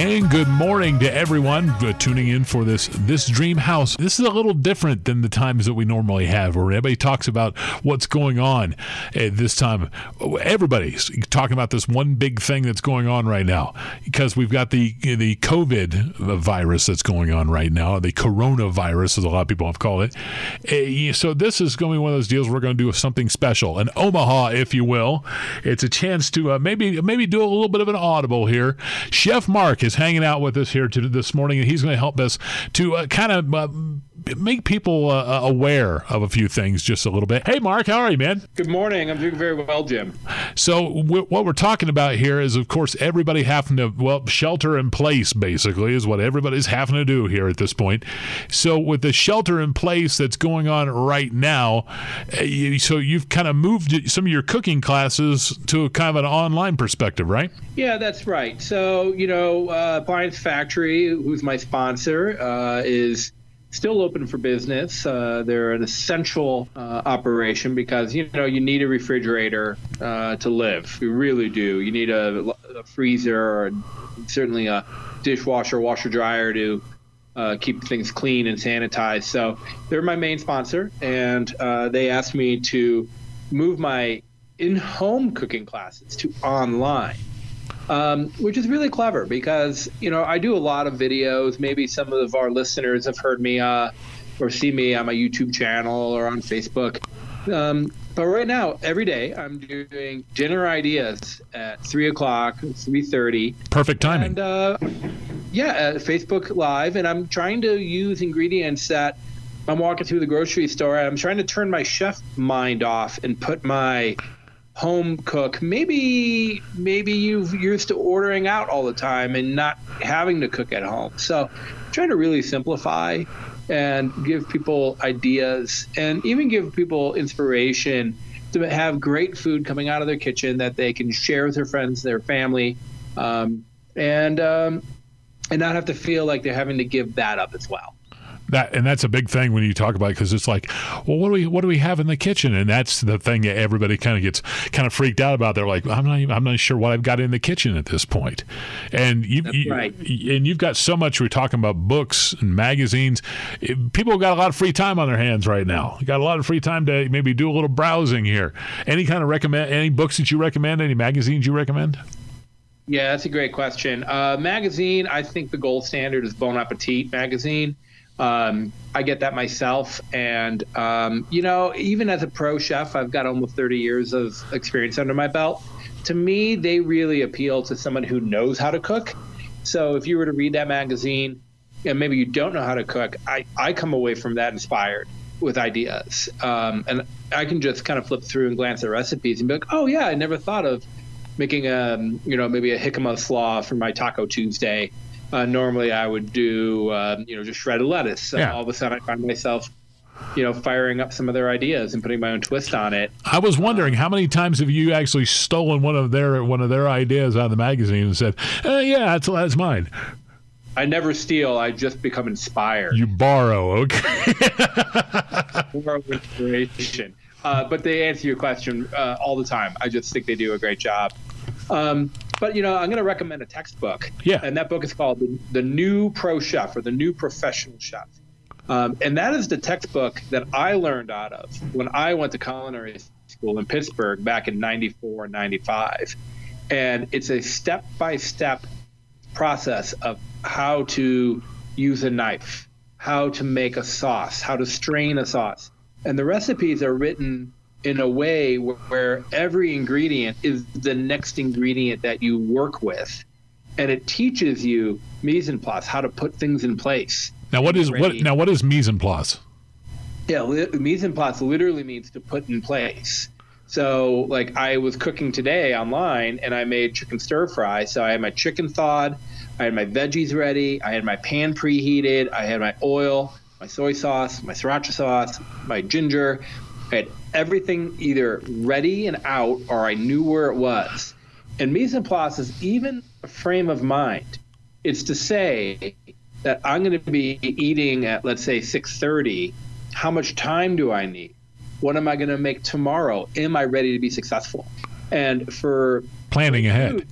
And good morning to everyone tuning in for this this dream house. This is a little different than the times that we normally have, where everybody talks about what's going on. at this time, everybody's talking about this one big thing that's going on right now because we've got the the COVID virus that's going on right now, the coronavirus, as a lot of people have called it. Uh, so this is going to be one of those deals. We're going to do something special, an Omaha, if you will. It's a chance to uh, maybe maybe do a little bit of an audible here. Chef Mark is hanging out with us here to, this morning, and he's going to help us to uh, kind of uh, make people uh, uh, aware of a few things just a little bit. Hey, Mark, how are you, man? Good morning. I'm doing very well, Jim. So, w- what we're talking about here is, of course, everybody having to, well, shelter in place, basically, is what everybody's having to do here at this point. So, with the shelter in place that's going on right now, uh, you, so you've kind of moved some of your cooking classes to kind of an online perspective, right? Yeah, that's right. So, you know, uh, Appliance Factory, who's my sponsor, uh, is still open for business. Uh, they're an essential uh, operation because you know you need a refrigerator uh, to live. You really do. You need a, a freezer or certainly a dishwasher, washer, dryer to uh, keep things clean and sanitized. So they're my main sponsor, and uh, they asked me to move my in-home cooking classes to online um, which is really clever because you know I do a lot of videos. Maybe some of our listeners have heard me uh, or see me on my YouTube channel or on Facebook. Um, but right now, every day I'm doing dinner ideas at three o'clock, three thirty. Perfect timing. And uh, yeah, Facebook Live, and I'm trying to use ingredients that I'm walking through the grocery store. I'm trying to turn my chef mind off and put my home cook, maybe maybe you've used to ordering out all the time and not having to cook at home. So trying to really simplify and give people ideas and even give people inspiration to have great food coming out of their kitchen that they can share with their friends, their family, um, and um, and not have to feel like they're having to give that up as well that and that's a big thing when you talk about it because it's like, well, what do we what do we have in the kitchen? And that's the thing that everybody kind of gets kind of freaked out about. They're like, I'm not even, I'm not sure what I've got in the kitchen at this point. And you, you right. and you've got so much. We're talking about books and magazines. People got a lot of free time on their hands right now. You got a lot of free time to maybe do a little browsing here. Any kind of recommend any books that you recommend? Any magazines you recommend? Yeah, that's a great question. Uh, magazine, I think the gold standard is Bon Appetit magazine. Um, I get that myself. And, um, you know, even as a pro chef, I've got almost 30 years of experience under my belt. To me, they really appeal to someone who knows how to cook. So if you were to read that magazine and maybe you don't know how to cook, I, I come away from that inspired with ideas. Um, and I can just kind of flip through and glance at recipes and be like, oh, yeah, I never thought of making a, you know, maybe a jicama slaw for my Taco Tuesday uh, normally I would do, uh, you know, just shredded lettuce. Yeah. all of a sudden, I find myself, you know, firing up some of their ideas and putting my own twist on it. I was wondering how many times have you actually stolen one of their one of their ideas out of the magazine and said, uh, "Yeah, that's that's mine." I never steal. I just become inspired. You borrow, okay? borrow inspiration. Uh, but they answer your question uh, all the time. I just think they do a great job. Um, but you know, I'm going to recommend a textbook. Yeah. And that book is called the, the New Pro Chef or the New Professional Chef. Um, and that is the textbook that I learned out of when I went to culinary school in Pittsburgh back in 94 and 95. And it's a step by step process of how to use a knife, how to make a sauce, how to strain a sauce. And the recipes are written in a way where every ingredient is the next ingredient that you work with. And it teaches you mise en place how to put things in place. Now what is what now what is mise en place yeah mise en place literally means to put in place. So like i was cooking today online and i made chicken stir fry. So i had my chicken thawed i had my veggies ready i had my pan preheated i had my oil my soy sauce my sriracha sauce my ginger I had everything either ready and out, or I knew where it was. And mise en place is even a frame of mind. It's to say that I'm going to be eating at let's say 6:30. How much time do I need? What am I going to make tomorrow? Am I ready to be successful? And for planning ahead.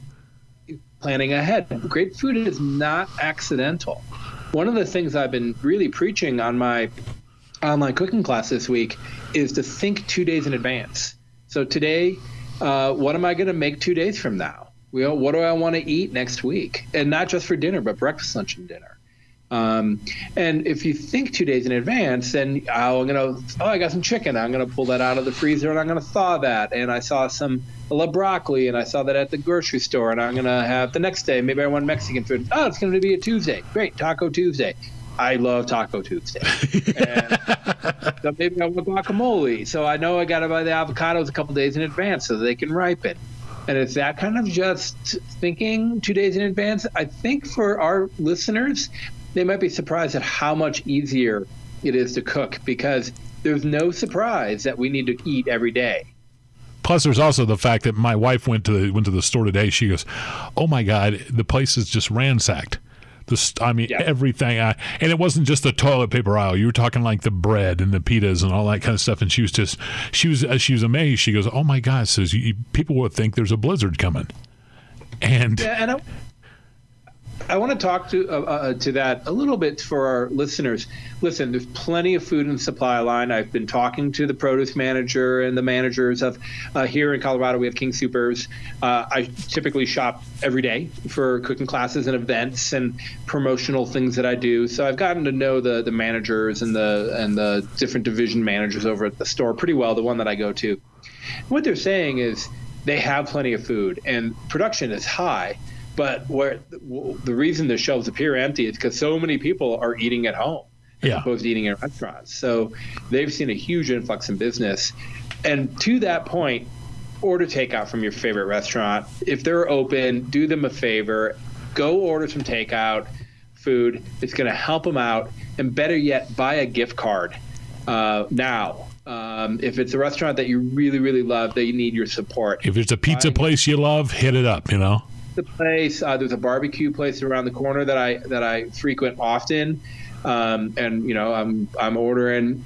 planning ahead. Great food is not accidental. One of the things I've been really preaching on my online cooking class this week is to think two days in advance. So today, uh, what am I going to make two days from now? You what do I want to eat next week? And not just for dinner, but breakfast, lunch, and dinner. Um, and if you think two days in advance, then oh, I'm gonna oh I got some chicken. I'm gonna pull that out of the freezer and I'm gonna thaw that. And I saw some love broccoli and I saw that at the grocery store and I'm gonna have the next day. Maybe I want Mexican food. Oh, it's gonna be a Tuesday. Great, Taco Tuesday. I love Taco Tuesday. and so maybe I want guacamole. So I know I got to buy the avocados a couple days in advance so they can ripen. And it's that kind of just thinking two days in advance. I think for our listeners, they might be surprised at how much easier it is to cook because there's no surprise that we need to eat every day. Plus, there's also the fact that my wife went to the, went to the store today. She goes, "Oh my God, the place is just ransacked." The, I mean, yeah. everything. I, and it wasn't just the toilet paper aisle. You were talking like the bread and the pitas and all that kind of stuff. And she was just, she was, uh, she was amazed. She goes, "Oh my God!" Says people would think there's a blizzard coming. And yeah, and I, I want to talk to uh, uh, to that a little bit for our listeners. Listen, there's plenty of food in the supply line. I've been talking to the produce manager and the managers of uh, here in Colorado. We have King Supers. Uh, I typically shop every day for cooking classes and events and promotional things that I do. So I've gotten to know the the managers and the and the different division managers over at the store pretty well. The one that I go to. What they're saying is they have plenty of food and production is high but where the reason the shelves appear empty is because so many people are eating at home as yeah. opposed to eating in restaurants. So they've seen a huge influx in business. And to that point, order takeout from your favorite restaurant. If they're open, do them a favor. Go order some takeout food. It's going to help them out. And better yet, buy a gift card uh, now. Um, if it's a restaurant that you really, really love, that you need your support. If it's a pizza place you love, hit it up. You know the place. Uh, there's a barbecue place around the corner that I that I frequent often, um, and you know I'm I'm ordering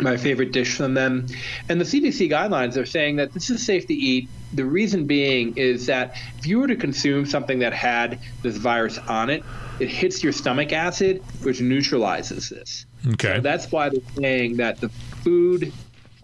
my favorite dish from them. And the CDC guidelines are saying that this is safe to eat. The reason being is that if you were to consume something that had this virus on it, it hits your stomach acid, which neutralizes this. Okay. So that's why they're saying that the food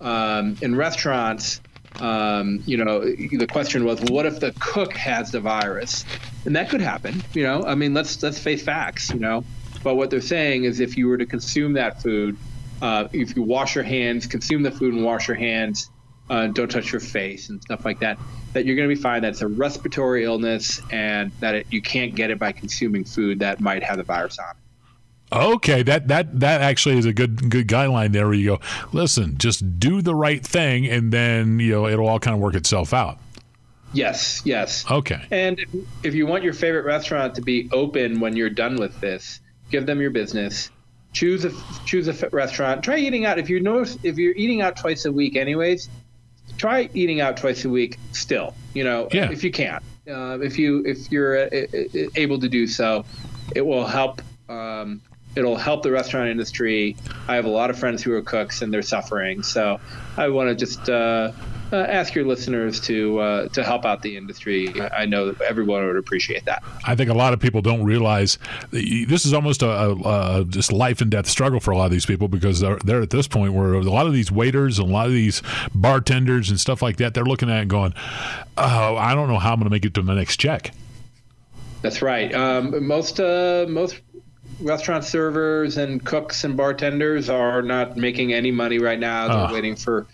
um, in restaurants um, you know, the question was, what if the cook has the virus? And that could happen. You know, I mean, let's let's face facts. You know, but what they're saying is, if you were to consume that food, uh, if you wash your hands, consume the food and wash your hands, uh, don't touch your face and stuff like that, that you're going to be fine. That's a respiratory illness, and that it, you can't get it by consuming food that might have the virus on it. Okay, that that that actually is a good good guideline there. Where you go, listen, just do the right thing, and then you know it'll all kind of work itself out. Yes, yes. Okay. And if you want your favorite restaurant to be open when you're done with this, give them your business. Choose a choose a restaurant. Try eating out. If you notice, if you're eating out twice a week, anyways, try eating out twice a week. Still, you know, yeah. if you can, uh, if you if you're uh, able to do so, it will help um, it'll help the restaurant industry. I have a lot of friends who are cooks and they're suffering. So I want to just uh, uh, ask your listeners to uh, to help out the industry. I know that everyone would appreciate that. I think a lot of people don't realize this is almost a, a, a, just life and death struggle for a lot of these people because they're, they're at this point where a lot of these waiters and a lot of these bartenders and stuff like that they're looking at and going, "Oh, I don't know how I'm going to make it to my next check." That's right. Um, most uh, most restaurant servers and cooks and bartenders are not making any money right now. They're oh. waiting for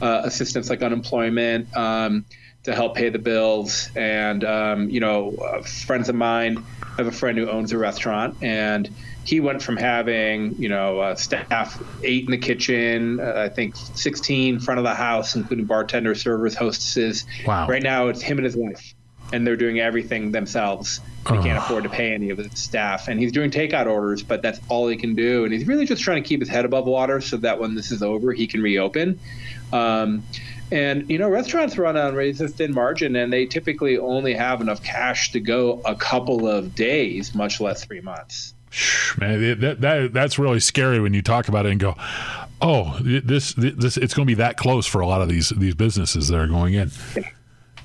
uh, assistance like unemployment um, to help pay the bills. And, um, you know, uh, friends of mine, I have a friend who owns a restaurant and he went from having, you know, uh, staff eight in the kitchen, uh, I think 16 front of the house, including bartenders, servers, hostesses. Wow. Right now, it's him and his wife and they're doing everything themselves. They can't afford to pay any of his staff, and he's doing takeout orders, but that's all he can do. And he's really just trying to keep his head above water so that when this is over, he can reopen. Um, and you know, restaurants run on razor thin margin, and they typically only have enough cash to go a couple of days, much less three months. Man, that, that that's really scary when you talk about it and go, "Oh, this this it's going to be that close for a lot of these these businesses that are going in."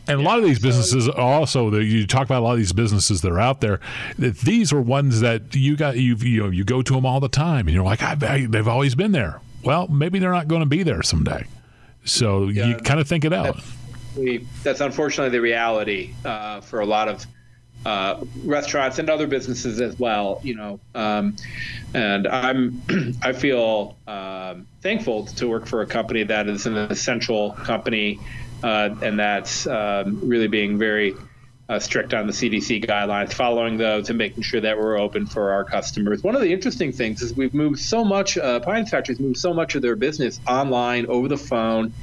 And a lot of these businesses also that you talk about a lot of these businesses that are out there. These are ones that you got you you know you go to them all the time, and you're like, I, I, they've always been there. Well, maybe they're not going to be there someday. So yeah, you kind of think it out. That's, that's unfortunately the reality uh, for a lot of uh, restaurants and other businesses as well. You know, um, and I'm I feel um, thankful to work for a company that is an essential company, uh, and that's um, really being very. Uh, strict on the CDC guidelines, following those and making sure that we're open for our customers. One of the interesting things is we've moved so much, uh, Appliance Factory's moved so much of their business online, over the phone,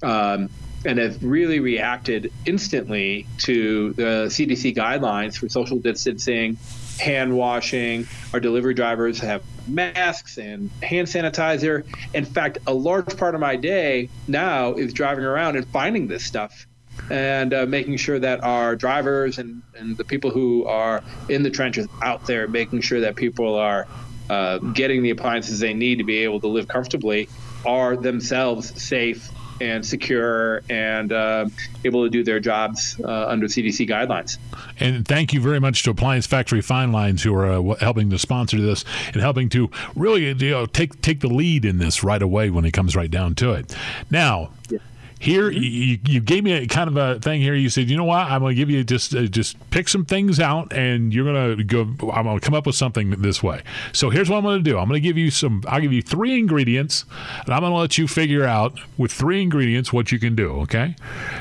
um, and have really reacted instantly to the CDC guidelines for social distancing, hand washing. Our delivery drivers have masks and hand sanitizer. In fact, a large part of my day now is driving around and finding this stuff and uh, making sure that our drivers and, and the people who are in the trenches out there, making sure that people are uh, getting the appliances they need to be able to live comfortably, are themselves safe and secure and uh, able to do their jobs uh, under CDC guidelines. And thank you very much to Appliance Factory Fine Lines who are uh, helping to sponsor this and helping to really you know, take take the lead in this right away when it comes right down to it. Now. Yeah here, mm-hmm. you, you gave me a kind of a thing here. You said, you know what? I'm going to give you just uh, just pick some things out, and you're going to go. I'm going to come up with something this way. So here's what I'm going to do. I'm going to give you some. I'll give you three ingredients, and I'm going to let you figure out with three ingredients what you can do. Okay.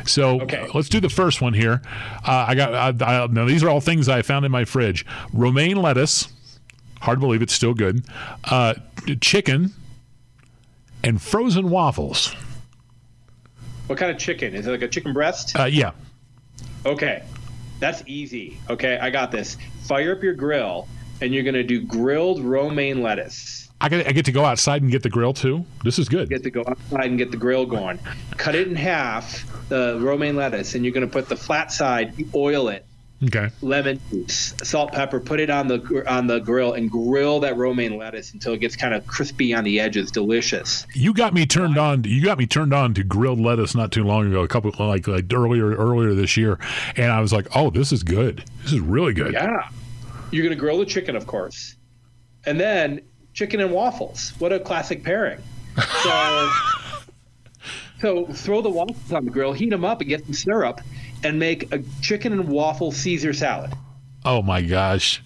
So okay. let's do the first one here. Uh, I got. I, I, now these are all things I found in my fridge. Romaine lettuce. Hard to believe it's still good. Uh, chicken and frozen waffles. What kind of chicken? Is it like a chicken breast? Uh, yeah. Okay, that's easy. Okay, I got this. Fire up your grill, and you're gonna do grilled romaine lettuce. I get, I get to go outside and get the grill too. This is good. You get to go outside and get the grill going. Cut it in half, the romaine lettuce, and you're going to put the flat side, oil it, Okay. Lemon juice, salt, pepper. Put it on the on the grill and grill that romaine lettuce until it gets kind of crispy on the edges. Delicious. You got me turned on. You got me turned on to grilled lettuce not too long ago. A couple like like earlier earlier this year, and I was like, oh, this is good. This is really good. Yeah. You're gonna grill the chicken, of course, and then chicken and waffles. What a classic pairing. So. so throw the waffles on the grill, heat them up, and get some syrup and make a chicken and waffle Caesar salad. Oh my gosh.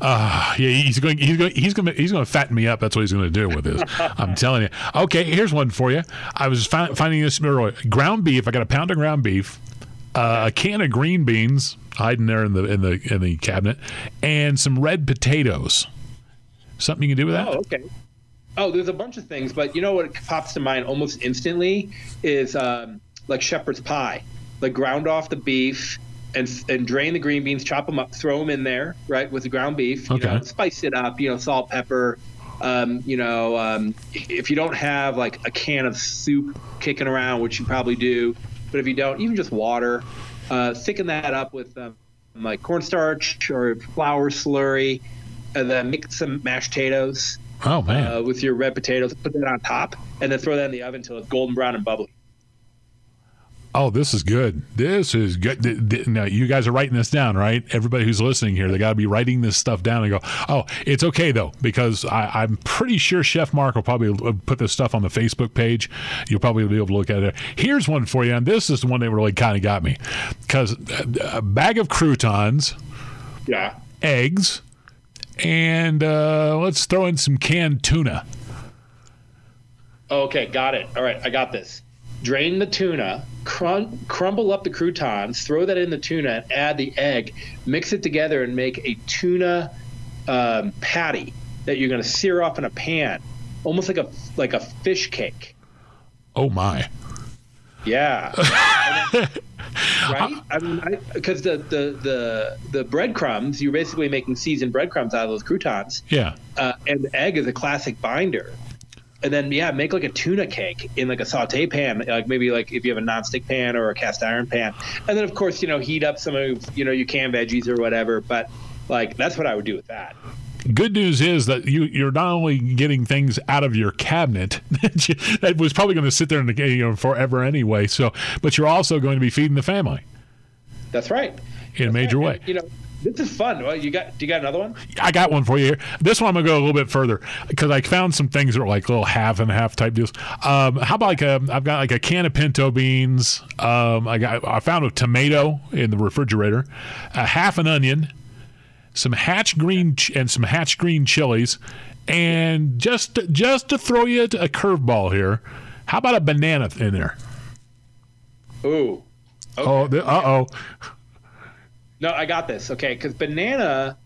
Uh, yeah, he's going. He's going. He's going. He's going to fatten me up. That's what he's going to do with this. I'm telling you. Okay, here's one for you. I was fi- finding this earlier. Ground beef. I got a pound of ground beef, uh, a can of green beans hiding there in the in the in the cabinet, and some red potatoes. Something you can do with that? Oh, okay. Oh, there's a bunch of things, but you know what pops to mind almost instantly is um, like shepherd's pie like ground off the beef and and drain the green beans, chop them up, throw them in there, right, with the ground beef. Okay. Know, spice it up, you know, salt, pepper. Um, you know, um, if you don't have like a can of soup kicking around, which you probably do, but if you don't, even just water, uh, thicken that up with um, like cornstarch or flour slurry, and then mix some mashed potatoes. Oh man! Uh, with your red potatoes, put that on top, and then throw that in the oven until it's golden brown and bubbly. Oh, this is good. This is good. Now, you guys are writing this down, right? Everybody who's listening here, they got to be writing this stuff down and go, oh, it's okay, though, because I, am pretty sure Chef Mark will probably uh, put this stuff on the Facebook page. You'll probably be able to look at it. Here's one for you, and this is the one that really kind of got me because uh, uh, a bag of croutons, yeah, eggs, and uh, let's throw in some canned tuna. Okay, got it. All right, I got this drain the tuna, crum- crumble up the croutons, throw that in the tuna, and add the egg, mix it together, and make a tuna um, patty that you're going to sear off in a pan, almost like a like a fish cake. Oh my! Yeah. right? I mean, because the, the the the breadcrumbs, you're basically making seasoned breadcrumbs out of those croutons. Yeah. Uh, and the egg is a classic binder and then yeah, make like a tuna cake in like a saute pan, like maybe like if you have a nonstick pan or a cast iron pan, and then of course you know heat up some of you know your canned veggies or whatever. But like that's what I would do with that. good news is that you you're not only getting things out of your cabinet that, you, that was probably going to sit there in the, you know, forever anyway. So, but you're also going to be feeding the family. That's right. In That's a major right. way. And, you know, this is fun. Well, you got do you got another one? I got one for you here. This one I'm gonna go a little bit further because I found some things that are like little half and half type deals. Um, how about like a, I've got like a can of pinto beans. Um, I got I found a tomato in the refrigerator, a half an onion, some hatch green ch- and some hatch green chilies, and just just to throw you a curveball here, how about a banana in there? Ooh. Oh, uh oh. No, I got this. Okay, because banana,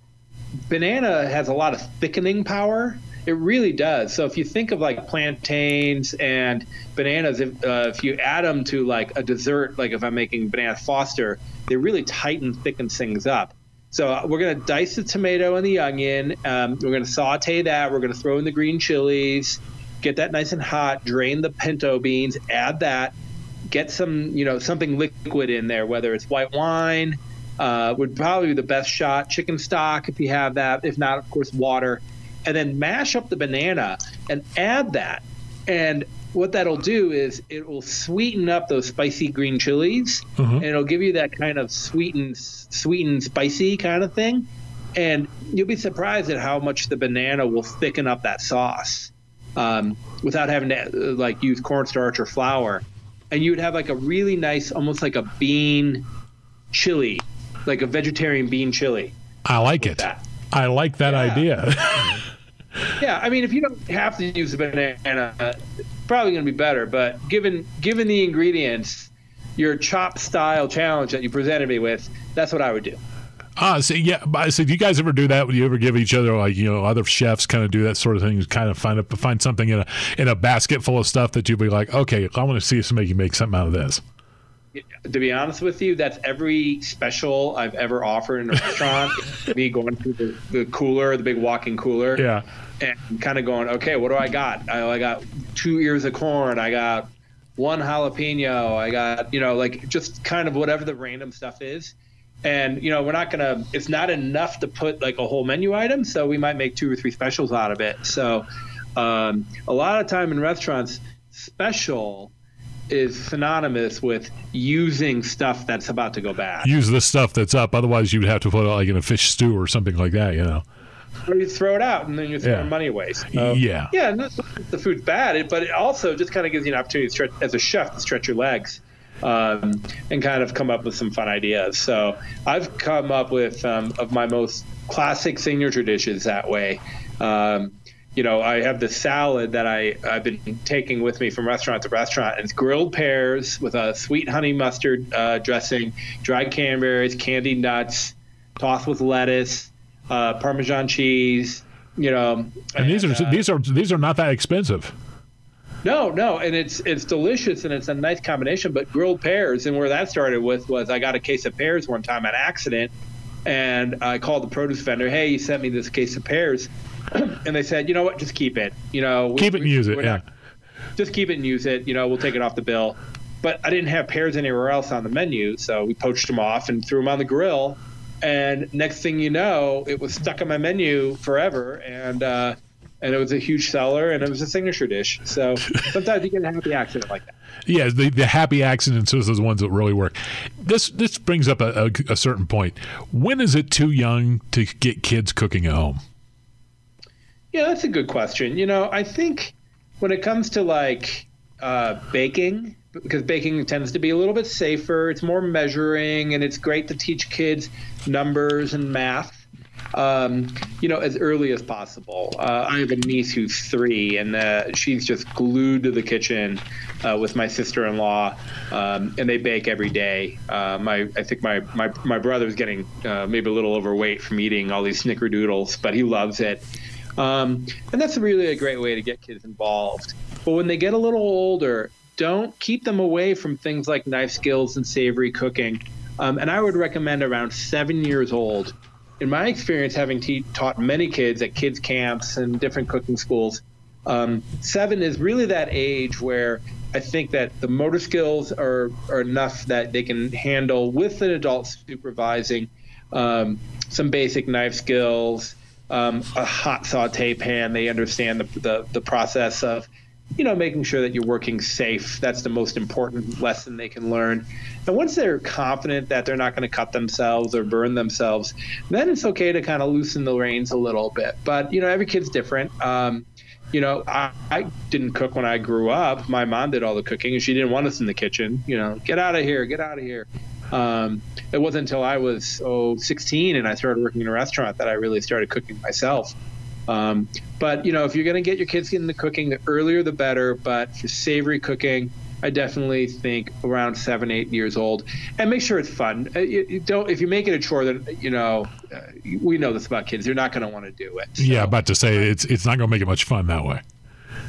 banana has a lot of thickening power. It really does. So if you think of like plantains and bananas, if uh, if you add them to like a dessert, like if I'm making banana foster, they really tighten, thicken things up. So uh, we're gonna dice the tomato and the onion. Um, we're gonna saute that. We're gonna throw in the green chilies, get that nice and hot. Drain the pinto beans. Add that. Get some, you know, something liquid in there, whether it's white wine uh, would probably be the best shot. Chicken stock, if you have that. If not, of course, water. And then mash up the banana and add that. And what that'll do is it will sweeten up those spicy green chilies, Mhm. and it'll give you that kind of sweetened, sweetened, spicy kind of thing. And you'll be surprised at how much the banana will thicken up that sauce um, without having to uh, like use cornstarch or flour. And you would have like a really nice, almost like a bean chili, like a vegetarian bean chili. I like it. that. I like that Yeah. idea. Yeah, I mean, if you don't have to use the banana, it's probably going to be better. But given given the ingredients, your chop style challenge that you presented me with, that's what I would do. Ah, so yeah. but So, do you guys ever do that? Would you ever give each other like you know other chefs kind of do that sort of thing? Kind of find a, find something in a in a basket full of stuff that you'd be like, okay, I want to see if somebody can make something out of this. To be honest with you, that's every special I've ever offered in a restaurant. me going through the, the cooler, the big walk-in cooler, Yeah. and kind of going, okay, what do I got? I, I got two ears of corn. I got one jalapeno. I got, you know, like just kind of whatever the random stuff is. And, you know, we're not going to, it's not enough to put like a whole menu item. So we might make two or three specials out of it. So um, a lot of time in restaurants, special is synonymous with using stuff that's about to go bad. Use the stuff that's up. Otherwise, you'd have to put it like in a fish stew or something like that. You know. or you throw it out and then you're throwing Yeah. money away. So, Yeah. yeah, not the food's bad, but it also just kind of gives you an opportunity to stretch as a chef to stretch your legs um, and kind of come up with some fun ideas. So I've come up with um, of my most classic signature dishes that way. Um, you know, I have the salad that I, I've been taking with me from restaurant to restaurant. And it's grilled pears with a sweet honey mustard uh, dressing, dried cranberries, candied nuts, tossed with lettuce, uh, Parmesan cheese. You know, And these are uh, these are these are not that expensive. no, no, and it's it's delicious and it's a nice combination. But grilled pears, and where that started with was I got a case of pears one time on accident, and I called the produce vendor. Hey, you sent me this case of pears, and they said, you know what, just keep it. You know, we- Keep it and use it. Yeah. not- just keep it and use it. You know, we'll take it off the bill. But I didn't have pears anywhere else on the menu, so we poached them off and threw them on the grill. And next thing you know, it was stuck on my menu forever, and uh, and it was a huge seller, and it was a signature dish. So sometimes you get a happy accident like that. Yeah, the, the happy accidents are those ones that really work. This this brings up a, a, a certain point. When is it too young to get kids cooking at home? Yeah, that's a good question. You know, I think when it comes to like uh, baking, because baking tends to be a little bit safer, it's more measuring, and it's great to teach kids numbers and math. Um, you know, as early as possible. Uh, I have a niece who's three, and uh, she's just glued to the kitchen uh, with my sister-in-law, um, and they bake every day. Uh, my, I think my my my brother's getting uh, maybe a little overweight from eating all these snickerdoodles, but he loves it. Um, and that's really a great way to get kids involved. But when they get a little older, don't keep them away from things like knife skills and savory cooking. Um, and I would recommend around seven years old. In my experience, having te- taught many kids at kids' camps and different cooking schools, um, seven is really that age where I think that the motor skills are, are enough that they can handle with an adult supervising um, some basic knife skills, um, a hot saute pan. They understand the, the, the process of, you know, making sure that you're working safe. That's the most important lesson they can learn. And once they're confident that they're not going to cut themselves or burn themselves, then it's okay to kind of loosen the reins a little bit. But you know, every kid's different. Um, you know, I, I, didn't cook when I grew up. My mom did all the cooking, and she didn't want us in the kitchen. You know, get out of here, get out of here. Um, it wasn't until I was oh 16 and I started working in a restaurant that I really started cooking myself. Um, but you know, if you're going to get your kids into cooking, the earlier the better. But for savory cooking, I definitely think around seven, eight years old, and make sure it's fun. Uh, you, you don't if you make it a chore, then you know uh, we know this about kids. They're not going to want to do it. So. Yeah, about to say it's it's not going to make it much fun that way.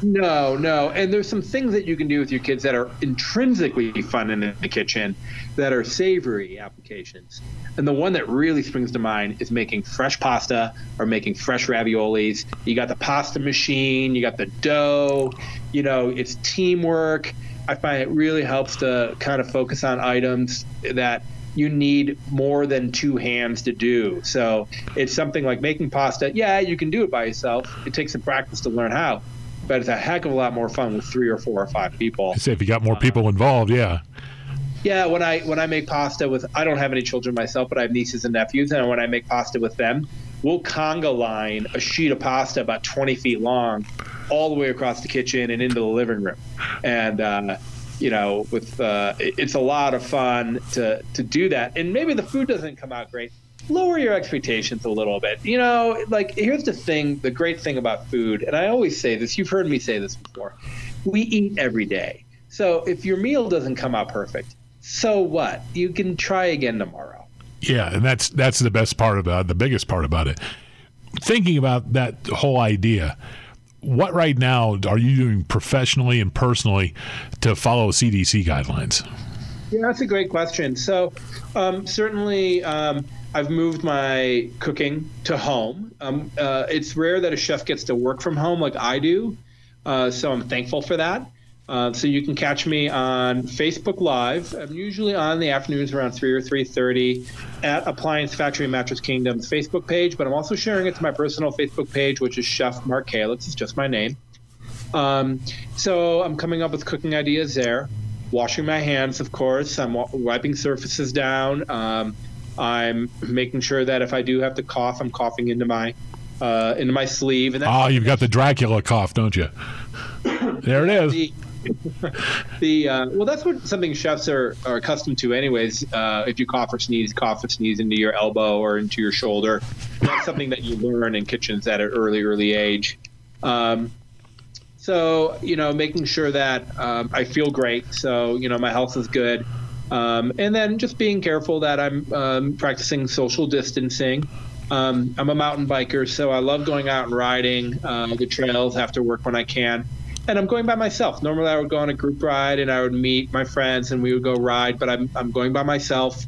No, no. And there's some things that you can do with your kids that are intrinsically fun in the kitchen that are savory applications. And the one that really springs to mind is making fresh pasta or making fresh raviolis. You got the pasta machine, you got the dough, you know, it's teamwork. I find it really helps to kind of focus on items that you need more than two hands to do. So it's something like making pasta. Yeah, you can do it by yourself. It takes some practice to learn how but it's a heck of a lot more fun with three or four or five people. I say if you got more people uh, involved, yeah. Yeah, when I when I make pasta with I don't have any children myself, but I have nieces and nephews, and when I make pasta with them, we'll conga line a sheet of pasta about 20 feet long, all the way across the kitchen and into the living room, and. Uh, you know, with uh, it's a lot of fun to to do that, and maybe the food doesn't come out great, lower your expectations a little bit. You know, like here's the thing, the great thing about food, and I always say this, you've heard me say this before. We eat every day. So if your meal doesn't come out perfect, so what? You can try again tomorrow. Yeah, and that's that's the best part about the biggest part about it. Thinking about that whole idea, what right now are you doing professionally and personally to follow CDC guidelines? Yeah, that's a great question. So, um, certainly, um, I've moved my cooking to home. Um, uh, it's rare that a chef gets to work from home like I do, uh, so I'm thankful for that. Uh, so you can catch me on Facebook Live. I'm usually on the afternoons around three or three thirty at Appliance Factory Mattress Kingdom's Facebook page. But I'm also sharing it to my personal Facebook page, which is Chef Mark Kalax. It's just my name. Um, so I'm coming up with cooking ideas there. Washing my hands, of course. I'm wiping surfaces down. Um, I'm making sure that if I do have to cough, I'm coughing into my uh, into my sleeve. And oh, you've got the Dracula cough, don't you? there it is. The, the uh, well, that's what something chefs are, are accustomed to, anyways. Uh, if you cough or sneeze, cough or sneeze into your elbow or into your shoulder. That's something that you learn in kitchens at an early, early age. Um, so you know, making sure that um, I feel great. So you know, my health is good. Um, and then just being careful that I'm um, practicing social distancing. Um, I'm a mountain biker, so I love going out and riding uh, the trails after work when I can. And I'm going by myself. Normally, I would go on a group ride and I would meet my friends and we would go ride, but I'm, I'm going by myself.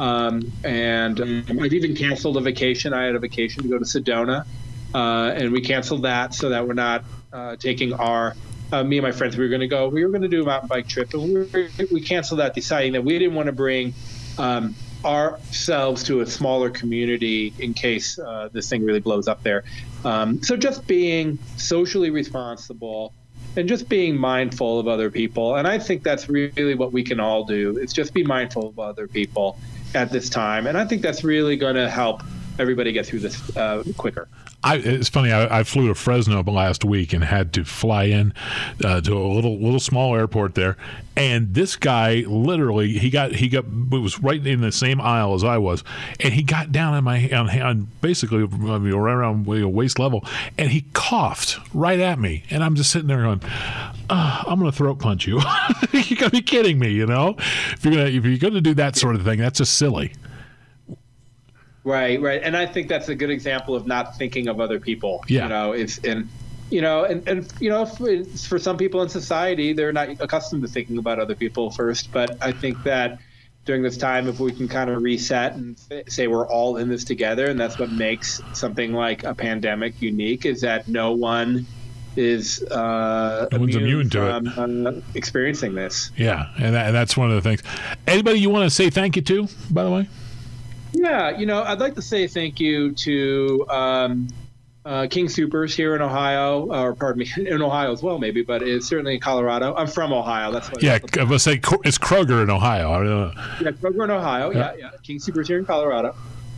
Um, and um, I've even canceled a vacation. I had a vacation to go to Sedona, uh, and we canceled that so that we're not uh, taking our uh, me and my friends, we were going to go. We were going to do a mountain bike trip, and we, were, we canceled that, deciding that we didn't want to bring um, ourselves to a smaller community in case uh, this thing really blows up there. Um, so just being socially responsible and just being mindful of other people, and I think that's really what we can all do. It's just be mindful of other people at this time, and I think that's really going to help everybody get through this uh, quicker. I, it's funny. I, I, flew to Fresno last week and had to fly in uh, to a little little small airport there. And this guy literally he got he got it was right in the same aisle as I was, and he got down on my on, on basically right around waist level, and he coughed right at me, and I'm just sitting there going, uh, "I'm going to throat punch you." you got to be kidding me, you know? If you're gonna if you're to do that sort of thing, that's just silly. Right, right. And I think that's a good example of not thinking of other people. Yeah. You know, it's and you know, and, and you know, for some people in society, they're not accustomed to thinking about other people first. But I think that during this time, if we can kind of reset and say we're all in this together, and that's what makes something like a pandemic unique, is that no one is uh, no one's immune, to from, it. Uh, experiencing this. Yeah, and, that, and that's one of the things. Anybody you want to say thank you to, by the way? Yeah, you know, I'd like to say thank you to um, uh, King Supers here in Ohio, or pardon me, in Ohio as well, maybe, but it's certainly in Colorado. I'm from Ohio. That's what. Yeah, I was say it's Kroger in Ohio. Yeah, Kroger in Ohio. Yeah, yeah. yeah. King Supers here in Colorado.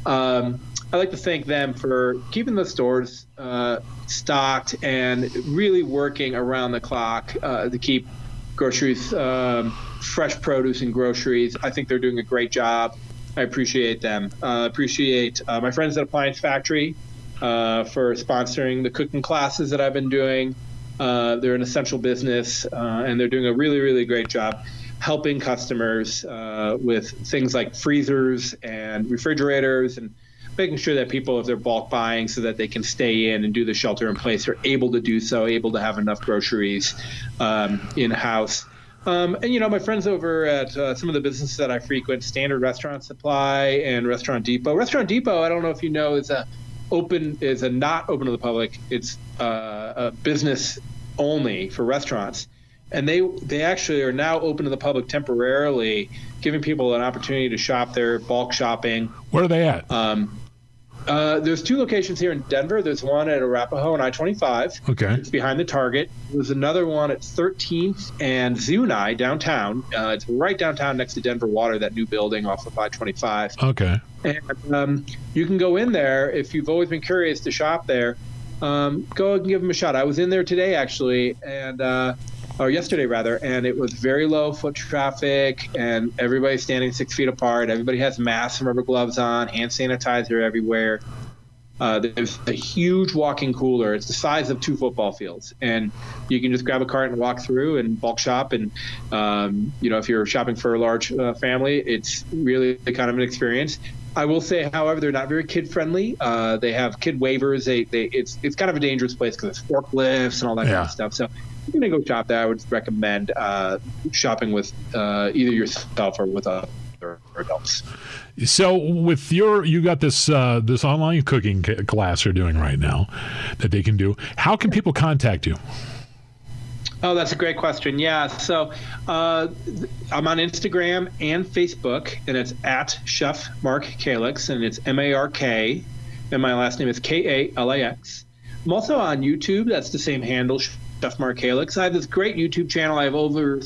Um, I'd like to thank them for keeping the stores uh, stocked and really working around the clock uh, to keep groceries, um, fresh produce, and groceries. I think they're doing a great job. I appreciate them. Uh, appreciate uh, my friends at Appliance Factory uh, for sponsoring the cooking classes that I've been doing. Uh, they're an essential business, uh, and they're doing a really, really great job helping customers uh, with things like freezers and refrigerators and making sure that people, if they're bulk buying, so that they can stay in and do the shelter in place, are able to do so, able to have enough groceries um, in house. Um, and you know, my friends over at uh, some of the businesses that I frequent, Standard Restaurant Supply and Restaurant Depot. Restaurant Depot, I don't know if you know, is a open is a not open to the public. It's uh, a business only for restaurants, and they they actually are now open to the public temporarily, giving people an opportunity to shop their bulk shopping. Where are they at? Um, uh, there's two locations here in Denver. There's one at Arapahoe and I-25. Okay. It's behind the Target. There's another one at 13th and Zuni downtown. Uh, it's right downtown next to Denver Water, that new building off of I-25. Okay. And um, you can go in there if you've always been curious to shop there. Um, go and give them a shot. I was in there today actually, and uh, or yesterday rather, and it was very low foot traffic, and everybody's standing six feet apart. Everybody has masks and rubber gloves on, hand sanitizer everywhere. Uh, there's a huge walk-in cooler. It's the size of two football fields, and you can just grab a cart and walk through and bulk shop. And um, you know, if you're shopping for a large uh, family, it's really kind of an experience. I will say, however, they're not very kid friendly. Uh, they have kid waivers. They, they, it's it's kind of a dangerous place because it's forklifts and all that yeah. kind of stuff. So you're gonna go shop there, I would recommend uh, shopping with uh, either yourself or with other adults. So, with your, you got this uh, this online cooking class you're doing right now that they can do. How can people contact you? Oh, that's a great question. Yeah, so uh, I'm on Instagram and Facebook, and it's at Chef Mark Kalax, and it's M A R K, and my last name is K A L A X. I'm also on YouTube. That's the same handle, Chef Mark. I have this great YouTube channel. I have over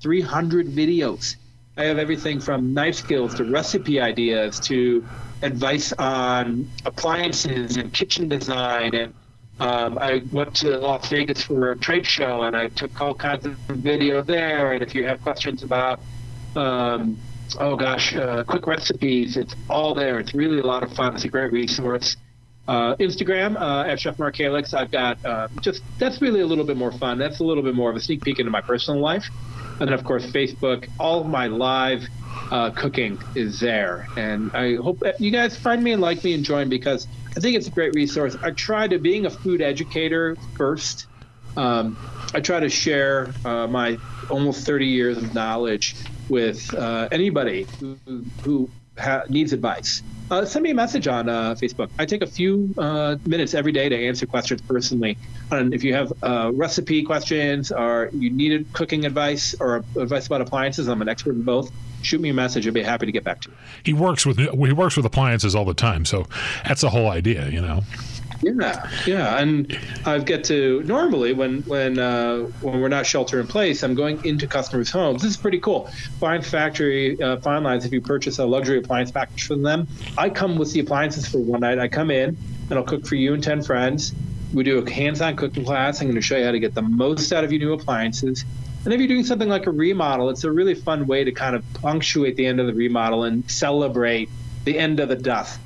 300 videos. I have everything from knife skills to recipe ideas to advice on appliances and kitchen design. And um, I went to Las Vegas for a trade show and I took all kinds of video there. And if you have questions about, um, oh gosh, uh, quick recipes, it's all there. It's really a lot of fun. It's a great resource. Uh, Instagram uh, at Chef Mark Kalax. I've got uh, just that's really a little bit more fun. That's a little bit more of a sneak peek into my personal life, and then of course Facebook. All of my live uh, cooking is there, and I hope you guys find me and like me and join because I think it's a great resource. I try to being a food educator first. Um, I try to share uh, my almost 30 years of knowledge with uh, anybody who, who ha- needs advice uh, send me a message on uh, Facebook. I take a few uh, minutes every day to answer questions personally. And if you have uh, recipe questions or you needed cooking advice or advice about appliances, I'm an expert in both. Shoot me a message. I'd be happy to get back to you. He works with he works with appliances all the time, so that's the whole idea, you know. Yeah, yeah, and I get to normally when when uh, when we're not shelter in place, I'm going into customers' homes. This is pretty cool. Appliance Factory uh, Fine Lines. If you purchase a luxury appliance package from them, I come with the appliances for one night. I come in and I'll cook for you and ten friends. We do a hands-on cooking class. I'm going to show you how to get the most out of your new appliances. And if you're doing something like a remodel, it's a really fun way to kind of punctuate the end of the remodel and celebrate the end of the dust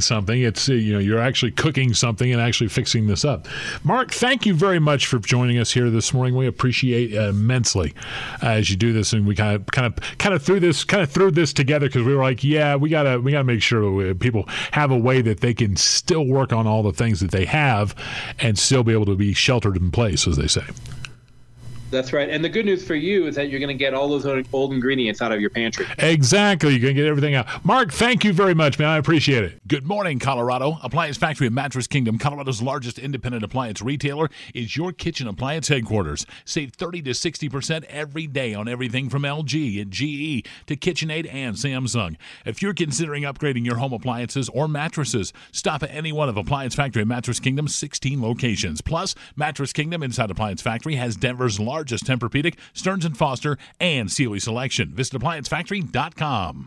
something. It's uh, you know you're actually cooking something and actually fixing this up. Mark, thank you very much for joining us here this morning. We appreciate immensely uh, as you do this, and we kind of kind of kind of threw this kind of threw this together because we were like, yeah, we gotta we gotta make sure people have a way that they can still work on all the things that they have and still be able to be sheltered in place, as they say. That's right. And the good news for you is that you're going to get all those old ingredients out of your pantry. Exactly. You're going to get everything out. Mark, thank you very much, man. I appreciate it. Good morning, Colorado. Appliance Factory of Mattress Kingdom, Colorado's largest independent appliance retailer, is your kitchen appliance headquarters. Save 30 to 60% every day on everything from LG and GE to KitchenAid and Samsung. If you're considering upgrading your home appliances or mattresses, stop at any one of Appliance Factory of Mattress Kingdom's 16 locations. Plus, Mattress Kingdom inside Appliance Factory has Denver's largest Tempur-Pedic, Stearns & Foster, and Sealy selection. Visit ApplianceFactory.com.